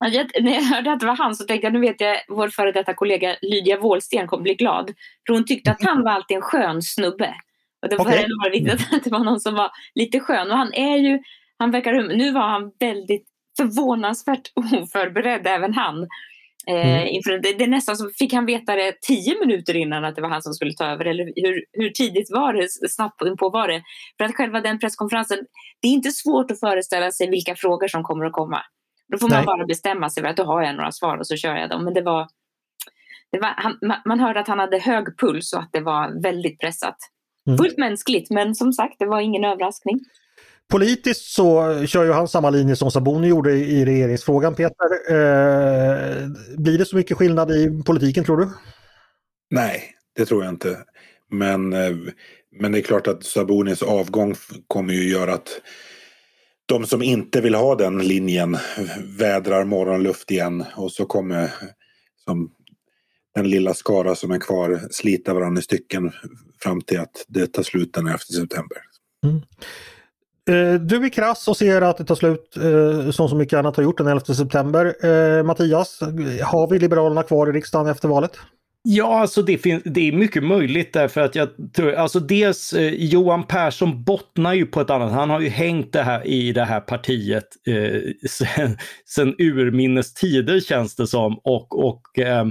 När jag hörde att det var han så tänkte jag nu vet jag vår före detta kollega Lydia Wåhlsten kommer bli glad. För hon tyckte att han var alltid en skön snubbe. Och det var okay. viktigt att det var någon som var lite skön. Och han är ju, han verkar, nu var han väldigt förvånansvärt oförberedd även han. Eh, mm. inför, det, det är nästan som, fick han veta det tio minuter innan att det var han som skulle ta över? Eller hur, hur tidigt var det, snabbt på var det? För att själva den presskonferensen, det är inte svårt att föreställa sig vilka frågor som kommer att komma. Då får man Nej. bara bestämma sig för att då har jag några svar och så kör jag dem. Men det var, det var han, man hörde att han hade hög puls och att det var väldigt pressat. Mm. Fullt mänskligt, men som sagt, det var ingen överraskning. Politiskt så kör ju han samma linje som Sabuni gjorde i regeringsfrågan, Peter. Eh, blir det så mycket skillnad i politiken, tror du? Nej, det tror jag inte. Men, eh, men det är klart att Sabonis avgång kommer ju göra att de som inte vill ha den linjen vädrar morgonluft igen och så kommer som den lilla skara som är kvar slita varandra i stycken fram till att det tar slut den 11 september. Mm. Eh, du är krass och ser att det tar slut eh, som så mycket annat har gjort den 11 september. Eh, Mattias, har vi Liberalerna kvar i riksdagen efter valet? Ja, alltså det, finns, det är mycket möjligt därför att jag tror, alltså dels eh, Johan Persson bottnar ju på ett annat, han har ju hängt det här i det här partiet eh, sen, sen urminnes tider känns det som. Och, och eh,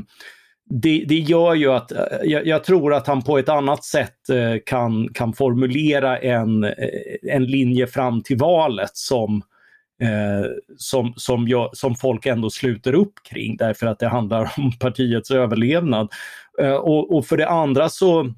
det, det, gör ju att eh, jag, jag, tror att han på ett annat sätt eh, kan, kan formulera en, eh, en linje fram till valet som eh, som, som, jag, som folk ändå sluter upp kring därför att det handlar om partiets överlevnad. Eh, och, och för det andra så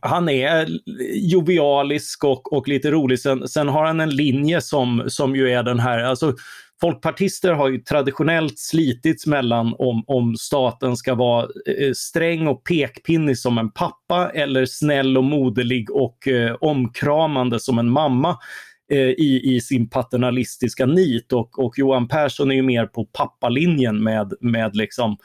han är jovialisk och, och lite rolig. Sen, sen, har han en linje som, som ju är den här, alltså folkpartister har ju traditionellt slitits mellan om, om staten ska vara eh, sträng och pekpinnig som en pappa eller snäll och moderlig och eh, omkramande som en mamma. Eh, i, i sin paternalistiska nit och, och Johan Persson är ju mer på pappalinjen med, med liksom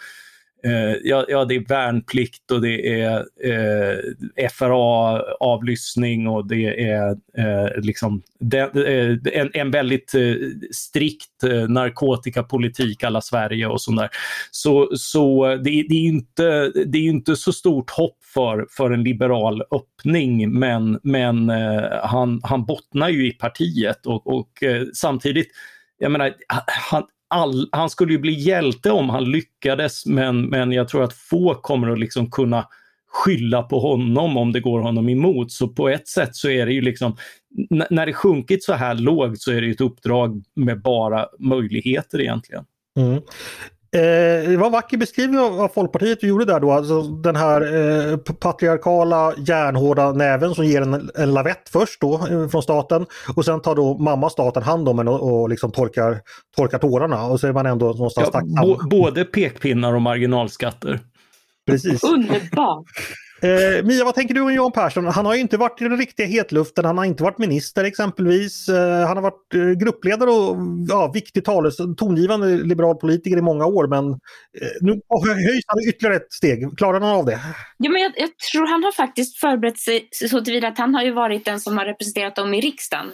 Eh, ja, ja, det är värnplikt och det är eh, FRA-avlyssning och det är eh, liksom det, eh, en, en väldigt eh, strikt eh, narkotikapolitik alla Sverige och sånt där. Så, så det, det, är inte, det är inte så stort hopp för, för en liberal öppning men, men eh, han, han bottnar ju i partiet och, och eh, samtidigt jag menar, han, all, han skulle ju bli hjälte om han lyckades men, men jag tror att få kommer att liksom kunna skylla på honom om det går honom emot. Så på ett sätt så är det ju liksom, när det sjunkit så här lågt så är det ett uppdrag med bara möjligheter egentligen. Mm. Eh, det var en vacker beskrivning av vad Folkpartiet gjorde där då. Alltså den här eh, patriarkala järnhårda näven som ger en, en lavett först då eh, från staten och sen tar då mamma staten hand om en och, och liksom torkar, torkar tårarna och så är man ändå någonstans ja, tacksam. Både pekpinnar och marginalskatter. Precis. Underbart! Eh, Mia, vad tänker du om Johan Persson? Han har ju inte varit i den riktiga hetluften. Han har inte varit minister exempelvis. Eh, han har varit eh, gruppledare och ja, viktig tales, tongivande liberal politiker i många år. Men eh, nu höjs han ytterligare ett steg. Klarar han av det? Ja, men jag, jag, tror han har faktiskt förberett sig så tillvida att han har ju varit den som har representerat dem i riksdagen.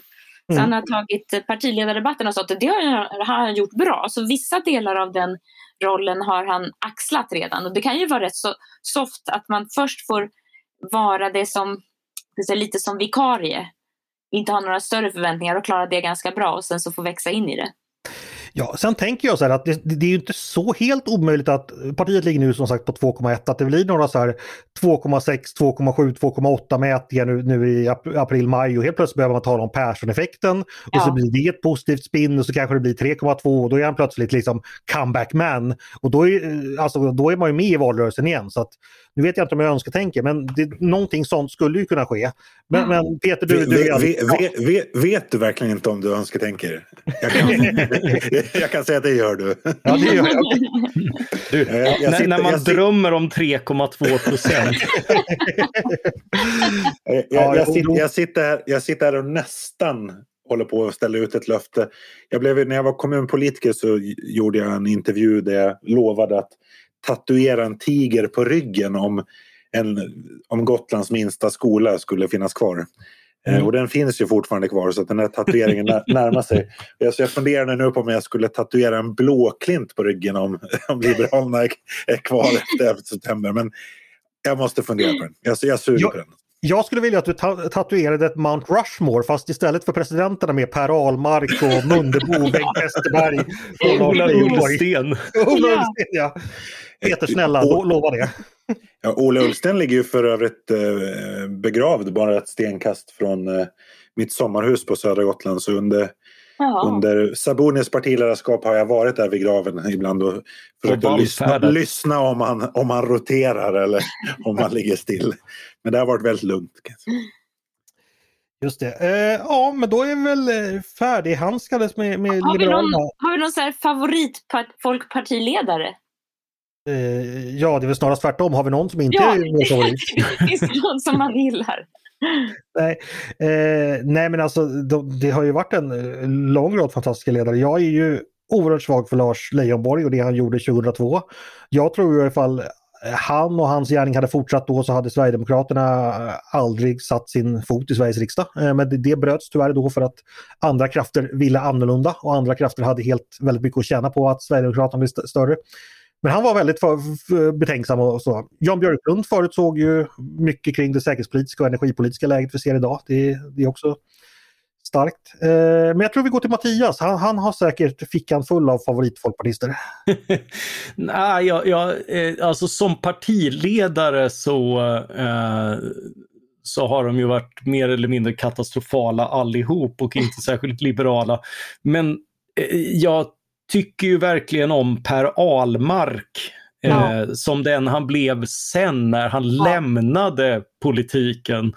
Mm. Så han har tagit eh, partiledardebatten och sånt. Det har han gjort bra. Så vissa delar av den rollen har han axlat redan. Och det kan ju vara rätt så soft att man först får vara det som, lite som vikarie. Inte ha några större förväntningar och klara det ganska bra och sen så få växa in i det. Ja, sen tänker jag så här att det, det, är ju inte så helt omöjligt att partiet ligger nu som sagt på 2,1 att det blir några så här 2,6, 2,7, 2,8 mätningar nu, nu i april, maj. Och helt plötsligt behöver man tala om Persson-effekten. Och ja. så blir det ett positivt spinn och så kanske det blir 3,2 och då är han plötsligt liksom comeback man. Och då är, alltså, då är man ju med i valrörelsen igen. Så att nu vet jag inte om jag önsketänker men det, någonting sånt skulle ju kunna ske. Men, mm. men Peter, du... du vet, vet, vet, vet, du verkligen inte om du önsketänker? Jag kan, jag kan säga att det gör du. Ja, det gör jag. Du, jag, jag sitter, när man sitter, drömmer om 3,2 procent. jag, sitter jag sitter här och nästan håller på att ställa ut ett löfte. Jag blev, när jag var kommunpolitiker så gjorde jag en intervju där jag lovade att tatuera en tiger på ryggen om, en, om Gotlands minsta skola skulle finnas kvar. Eh, mm. Och den finns ju fortfarande kvar så att den här tatueringen närmar sig. Så jag funderade nu på om jag skulle tatuera en blåklint på ryggen om, om Liberalerna är, kvar efter 11 september. Men jag måste fundera på den. Jag, jag suger jag, på den. Jag skulle vilja att du tatuerade ett Mount Rushmore fast istället för presidenterna med Per Ahlmark och Mundebo, Bengt Westerberg Ola Ullsten. Ola Ullsten, ja. Peter, snälla, lo lova det. Ja, Ola Ullsten ligger ju för övrigt eh, begravd bara ett stenkast från eh, mitt sommarhus på södra Gotland. Så under, under Sabonis partiledarskap har jag varit där vid graven ibland och försökt och lyssna, lyssna om, han, om han roterar eller om han ligger still. Men det har varit väldigt lugnt. Just det. Eh, ja, men då är vi väl eh, färdighandskades med, med har Liberalerna. Vi någon, har vi någon så här favorit folkpartiledare? Eh, ja, det är väl snarast tvärtom. Har vi någon som inte ja. är vår favorit? Finns det någon som man gillar? nej, eh, nej men alltså de, det har ju varit en eh, lång rad fantastiska ledare. Jag är ju oerhört svag för Lars Leijonborg och det han gjorde 2002. Jag tror i alla fall han och hans gärning hade fortsatt då så hade Sverigedemokraterna aldrig satt sin fot i Sveriges riksdag. Eh, men det, det bröts tyvärr då för att andra krafter ville annorlunda och andra krafter hade helt väldigt mycket att tjäna på att Sverigedemokraterna blev st större. Men han var väldigt för, för, betänksam och så. Jan Björklund förutsåg ju mycket kring det säkerhetspolitiska och energipolitiska läget vi ser idag. Det, det är också starkt. Eh, men jag tror vi går till Mattias. Han, han har säkert fickan full av favoritfolkpartister. Nej, jag, jag, eh, alltså som partiledare så, eh, så har de ju varit mer eller mindre katastrofala allihop och inte särskilt liberala. Men eh, jag tycker ju verkligen om Per Ahlmark ja. Eh, som den han blev sen när han ja. lämnade politiken.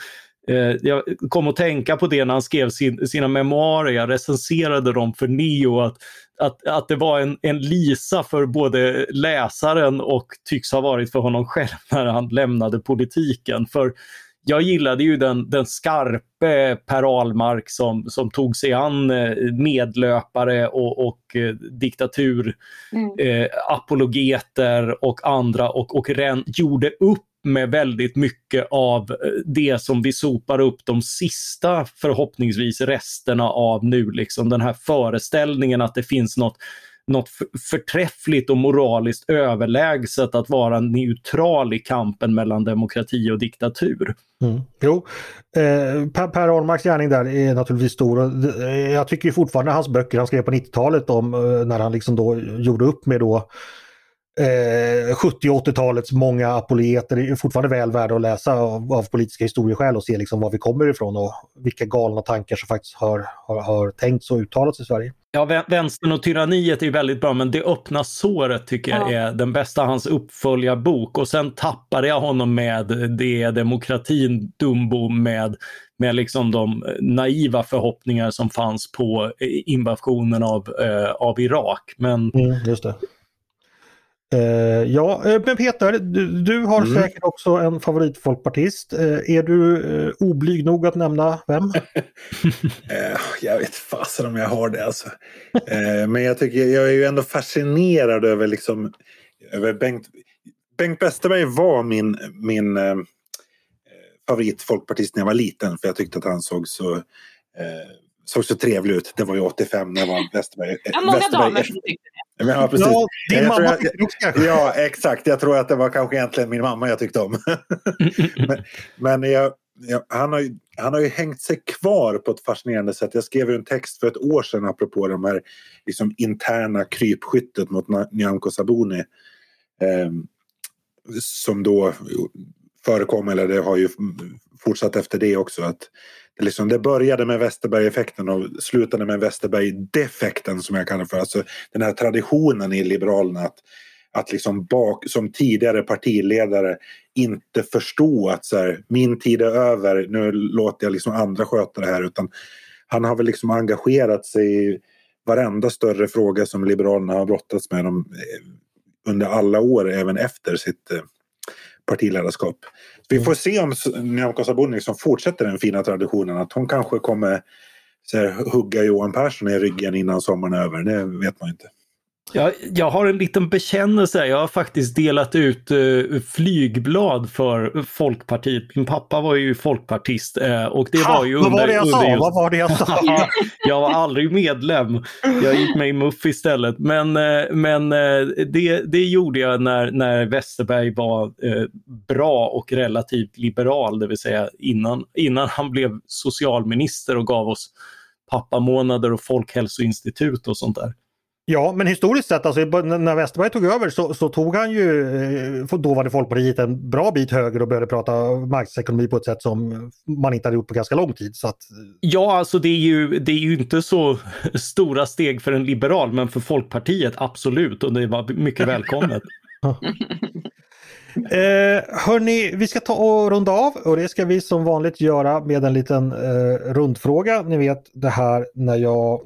Eh, jag kom att tänka på det när han skrev sin, sina memoarer, jag recenserade dem för Neo, att, att, att det var en, en lisa för både läsaren och tycks ha varit för honom själv när han lämnade politiken. För jag gillade ju den, den skarpe Per Ahlmark som, som tog sig an eh, medlöpare och, och eh, diktatur, mm. eh, och andra och, och ren, gjorde upp med väldigt mycket av eh, det som vi sopar upp de sista, förhoppningsvis, resterna av nu. Liksom den här föreställningen att det finns något något förträffligt och moraliskt överlägset att vara neutral i kampen mellan demokrati och diktatur. Mm. Jo, eh, Per, per Ahlmarks gärning där är naturligtvis stor. Eh, jag tycker fortfarande hans böcker han skrev på 90-talet om eh, när han liksom då gjorde upp med då eh, 70 och 80-talets många apologeter är fortfarande väl värda att läsa av, av politiska historieskäl och se liksom var vi kommer ifrån och vilka galna tankar som faktiskt har, har, har tänkts och uttalats i Sverige. Ja, Vänstern och tyranniet är väldigt bra, men Det öppna såret tycker jag är den bästa hans uppföljarbok. Och sen tappade jag honom med det demokratin Dumbo med, med liksom de naiva förhoppningar som fanns på invasionen av, eh, av Irak. Men mm, just det. Uh, ja, eh, men Peter, du, du har mm. säkert också en favoritfolkpartist. Uh, är du uh, oblyg nog att nämna vem? jag vet fasen om jag har det alltså. men jag, tycker, jag är ju ändå fascinerad över, liksom, över Bengt. Bengt Westerberg var min, min favoritfolkpartist när jag var liten för jag tyckte att han såg så såg så trevlig ut. Det var ju 85 när jag var Westerberg. Ja, många Westerberg. damer som tyckte det. Ja, precis. Ja, din jag mamma tyckte också Ja, exakt. Jag tror att det var kanske egentligen min mamma jag tyckte om. men men jag, jag, han, har ju, han har ju hängt sig kvar på ett fascinerande sätt. Jag skrev en text för ett år sedan apropå de här liksom, interna krypskyttet mot Nyamko Sabuni. Eh, som då förekom, eller det har ju fortsatt efter det också. att liksom, det började med Westerberg-effekten och slutade med Westerberg-defekten som jag kallar för. Alltså den här traditionen i Liberalerna att, att liksom bak, som tidigare partiledare inte förstå att så här, min tid är över, nu låter jag liksom andra sköta det här. Utan han har väl liksom engagerat sig i varenda större fråga som Liberalerna har brottats med dem eh, under alla år, även efter sitt eh, partiledarskap. Vi får se om Nyamko Sabuni som fortsätter den fina traditionen att hon kanske kommer så här, hugga Johan Persson i ryggen innan sommaren är över. Det vet man inte. Jag, jag har en liten bekännelse. Jag har faktiskt delat ut uh, flygblad för Folkpartiet. Min pappa var ju folkpartist uh, och det ha, var ju under... Vad var det jag sa? Just... Vad var det jag sa? jag var aldrig medlem. Jag gick med i MUF istället. Men, uh, men det, det gjorde jag när, när Westerberg var bra och relativt liberal, det vill säga innan, innan han blev socialminister och gav oss pappamånader och Folkhälsoinstitut och sånt där. Ja, men historiskt sett, alltså, när Westerberg tog över så, så tog han ju eh, dåvarande Folkpartiet en bra bit höger och började prata marknadsekonomi på ett sätt som man inte hade gjort på ganska lång tid. Så att... Ja, alltså det är, ju, det är ju inte så stora steg för en liberal, men för Folkpartiet absolut och det var mycket välkommet. Eh, hörni, vi ska ta och runda av och det ska vi som vanligt göra med en liten eh, rundfråga. Ni vet det här när jag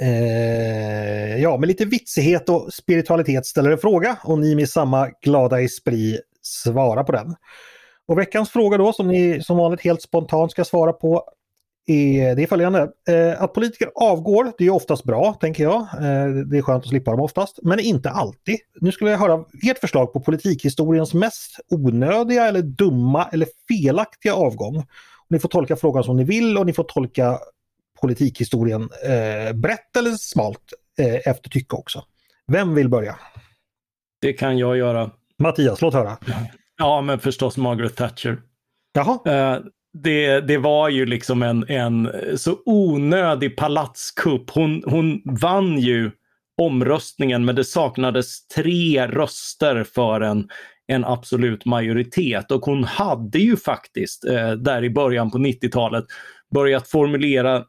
eh, ja, med lite vitsighet och spiritualitet ställer en fråga och ni med samma glada esprit svarar på den. Och veckans fråga då som ni som vanligt helt spontant ska svara på är, det är följande. Eh, att politiker avgår, det är oftast bra, tänker jag. Eh, det är skönt att slippa dem oftast, men inte alltid. Nu skulle jag höra ert förslag på politikhistoriens mest onödiga eller dumma eller felaktiga avgång. Ni får tolka frågan som ni vill och ni får tolka politikhistorien eh, brett eller smalt eh, efter tycke också. Vem vill börja? Det kan jag göra. Mattias, låt höra. Ja, men förstås Margaret Thatcher. Jaha. Eh, det, det var ju liksom en, en så onödig palatskupp. Hon, hon vann ju omröstningen men det saknades tre röster för en, en absolut majoritet och hon hade ju faktiskt eh, där i början på 90-talet börjat formulera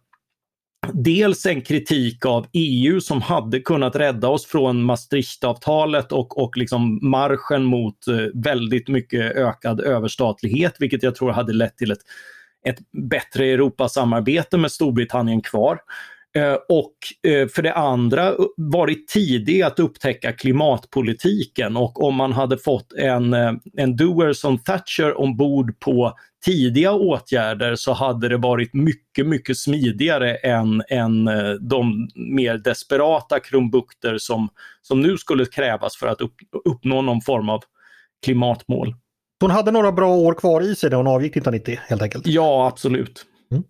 dels en kritik av EU som hade kunnat rädda oss från Maastrichtavtalet och, och liksom marschen mot eh, väldigt mycket ökad överstatlighet, vilket jag tror hade lett till ett, ett bättre Europasamarbete med Storbritannien kvar. Eh, och eh, för det andra varit tidig att upptäcka klimatpolitiken och om man hade fått en, en doer som Thatcher ombord på tidiga åtgärder så hade det varit mycket, mycket smidigare än, än eh, de mer desperata krumbukter som, som nu skulle krävas för att upp, uppnå någon form av klimatmål. Hon hade några bra år kvar i sig när hon avgick 1990 helt enkelt? Ja, absolut. Mm.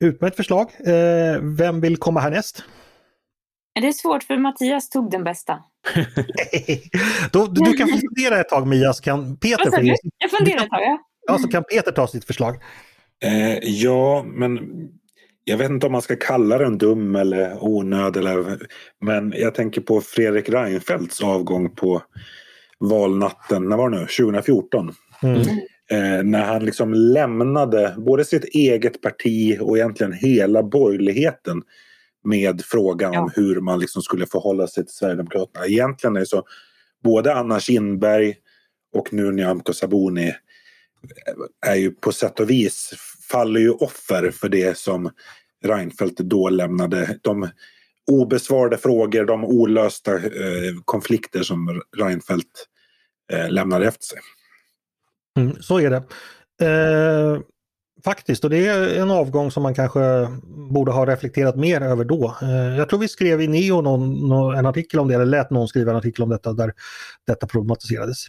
Utmärkt förslag. Eh, vem vill komma härnäst? Det är svårt för Mattias tog den bästa. Då, du kan fundera ett tag Mia, så kan Peter få Jag funderar ett tag, ja. Ja, så kan Peter ta sitt förslag. Eh, ja, men jag vet inte om man ska kalla den dum eller onödig. Eller, men jag tänker på Fredrik Reinfeldts avgång på valnatten, när var det nu? 2014. Mm. Eh, när han liksom lämnade både sitt eget parti och egentligen hela borgerligheten med frågan ja. om hur man liksom skulle förhålla sig till Sverigedemokraterna. Egentligen är det så både Anna Kinberg och nu Nyamko Sabuni är ju på sätt och vis faller ju offer för det som Reinfeldt då lämnade. De obesvarade frågor, de olösta eh, konflikter som Reinfeldt eh, lämnade efter sig. Mm, så är det. Eh, faktiskt, och det är en avgång som man kanske borde ha reflekterat mer över då. Eh, jag tror vi skrev i Neo någon, någon, en artikel om det, eller lät någon skriva en artikel om detta där detta problematiserades.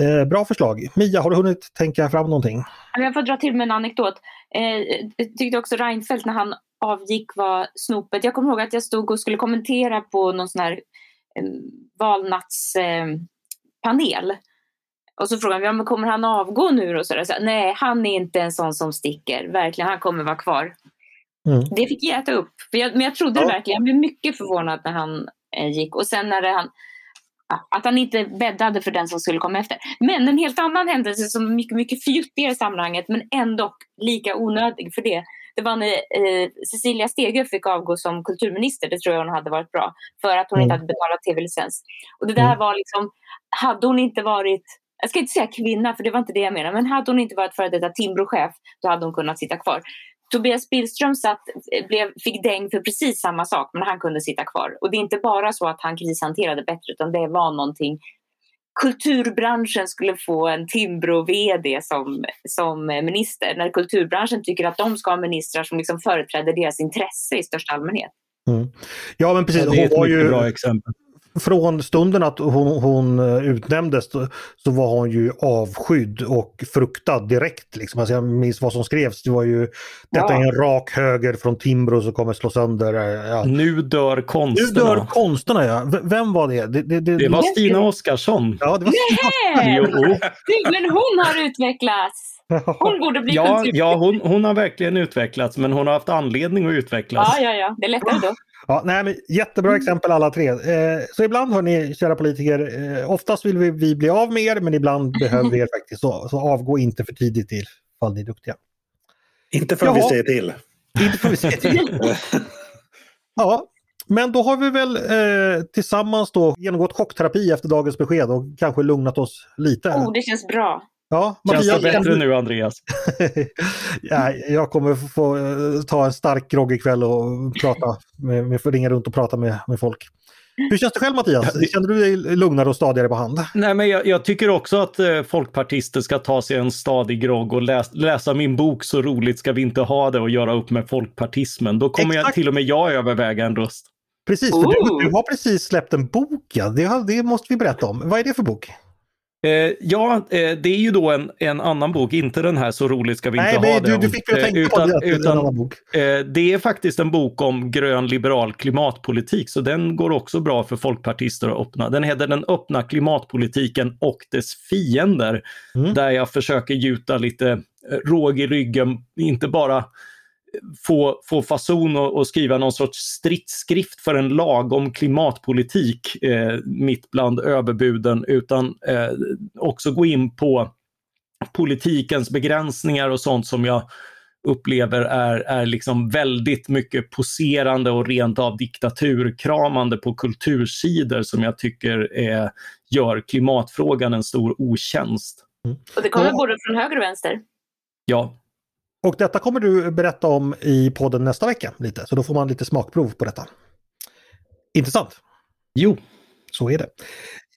Eh, bra förslag. Mia, har du hunnit tänka fram någonting? Jag får dra till med en anekdot. Eh, jag tyckte också Reinfeldt när han avgick var snopet. Jag kommer ihåg att jag stod och skulle kommentera på någon sån här eh, valnattspanel. och så frågade han, ja, kommer han avgå nu? Och så, så Nej, han är inte en sån som sticker. Verkligen, han kommer vara kvar. Mm. Det fick jag äta upp. Jag, men jag trodde ja. det verkligen. Jag blev mycket förvånad när han eh, gick. Och sen när det, han att han inte bäddade för den som skulle komma efter. Men en helt annan händelse som är mycket, mycket fjuttigare i sammanhanget men ändå lika onödig för det. Det var när eh, Cecilia Stegö fick avgå som kulturminister, det tror jag hon hade varit bra, för att hon mm. inte hade betalat tv-licens. Och det där mm. var liksom, hade hon inte varit jag ska inte säga kvinna, för det var inte det jag menade, men hade hon inte varit före detta Timbrochef, då hade hon kunnat sitta kvar. Tobias Billström satt, blev, fick däng för precis samma sak men han kunde sitta kvar. Och det är inte bara så att han krishanterade bättre utan det var någonting kulturbranschen skulle få en Timbro-VD som, som minister. När kulturbranschen tycker att de ska ha ministrar som liksom företräder deras intresse i största allmänhet. Mm. Ja men precis, ja, det är ett var ju bra exempel från stunden att hon, hon eh, utnämndes så var hon ju avskydd och fruktad direkt. Liksom. Alltså jag minns vad som skrevs. Det var ju Detta är en rak höger från Timbro som kommer slå sönder. Eh, ja. Nu dör konsterna. Nu dör konsterna ja. V vem var det? Det, det, det, det var Stina Oskarsson. Ja, det var Stina. Men hon har utvecklats. Hon borde bli ja, ja hon, hon har verkligen utvecklats men hon har haft anledning att utvecklas. Ja, ja, ja. Det är lättare då. Ja, nej, men jättebra mm. exempel alla tre. Eh, så ibland hör ni, kära politiker, eh, oftast vill vi, vi, bli av med er men ibland behöver vi er faktiskt. Så, så avgå inte för tidigt ifall ni är duktiga. Inte för att vi säger till. Inte för att vi säger till. ja, men då har vi väl eh, tillsammans då genomgått chockterapi efter dagens besked och kanske lugnat oss lite. Oh, det känns bra. Ja, Mattias, Känns det bättre nu Andreas? ja, jag kommer få eh, ta en stark grogg ikväll och prata med, med, ringa runt och prata med, med folk. Hur känns det själv Mattias? Känner du dig lugnare och stadigare på hand? Nej, men jag, jag tycker också att eh, folkpartister ska ta sig en stadig grogg och läs, läsa min bok Så roligt ska vi inte ha det och göra upp med folkpartismen. Då kommer jag, till och med jag överväga en röst. Precis, för du, du, har precis släppt en bok. Ja. Det, det måste vi berätta om. Vad är det för bok? Eh, ja, eh, det är ju då en, en annan bok, inte den här Så roligt ska vi inte Nej, ha det. Du, du fick mig att tänka utan, på det, utan, en annan bok. Eh, det är faktiskt en bok om grön liberal klimatpolitik, så den går också bra för folkpartister att öppna. Den heter Den öppna klimatpolitiken och dess fiender, mm. där jag försöker gjuta lite eh, råg i ryggen, inte bara få, få fason och, och, skriva någon sorts stridsskrift för en lagom klimatpolitik eh, mitt bland överbuden utan eh, också gå in på politikens begränsningar och sånt som jag upplever är, är liksom väldigt mycket poserande och rent av diktaturkramande på kultursidor som jag tycker är, gör klimatfrågan en stor otjänst. Mm. Och det kommer både från höger och vänster? Ja. Och detta kommer du berätta om i podden nästa vecka lite, så då får man lite smakprov på detta. Intressant? Jo. Så är det.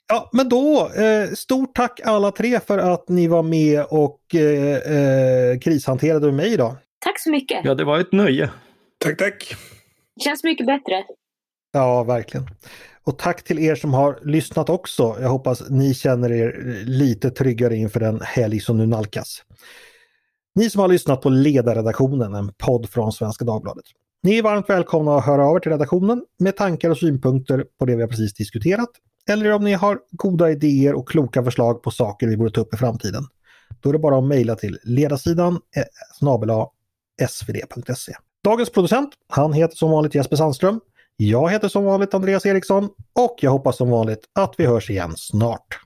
Ja, men då, eh, stort tack alla tre för att ni var med och eh, eh, krishanterade med mig idag. Tack så mycket. Ja, det var ett nöje. Tack, tack. Det känns mycket bättre. Ja, verkligen. Och tack till er som har lyssnat också. Jag hoppas ni känner er lite tryggare inför den helg som nu nalkas. Ni som har lyssnat på Ledarredaktionen, en podd från Svenska Dagbladet. Ni är varmt välkomna att höra av er till redaktionen med tankar och synpunkter på det vi har precis diskuterat. Eller om ni har goda idéer och kloka förslag på saker vi borde ta upp i framtiden. Då är det bara att mejla till ledarsidan eh, snabela svd.se. Dagens producent, han heter som vanligt Jesper Sandström. Jag heter som vanligt Andreas Eriksson och jag hoppas som vanligt att vi hörs igen snart.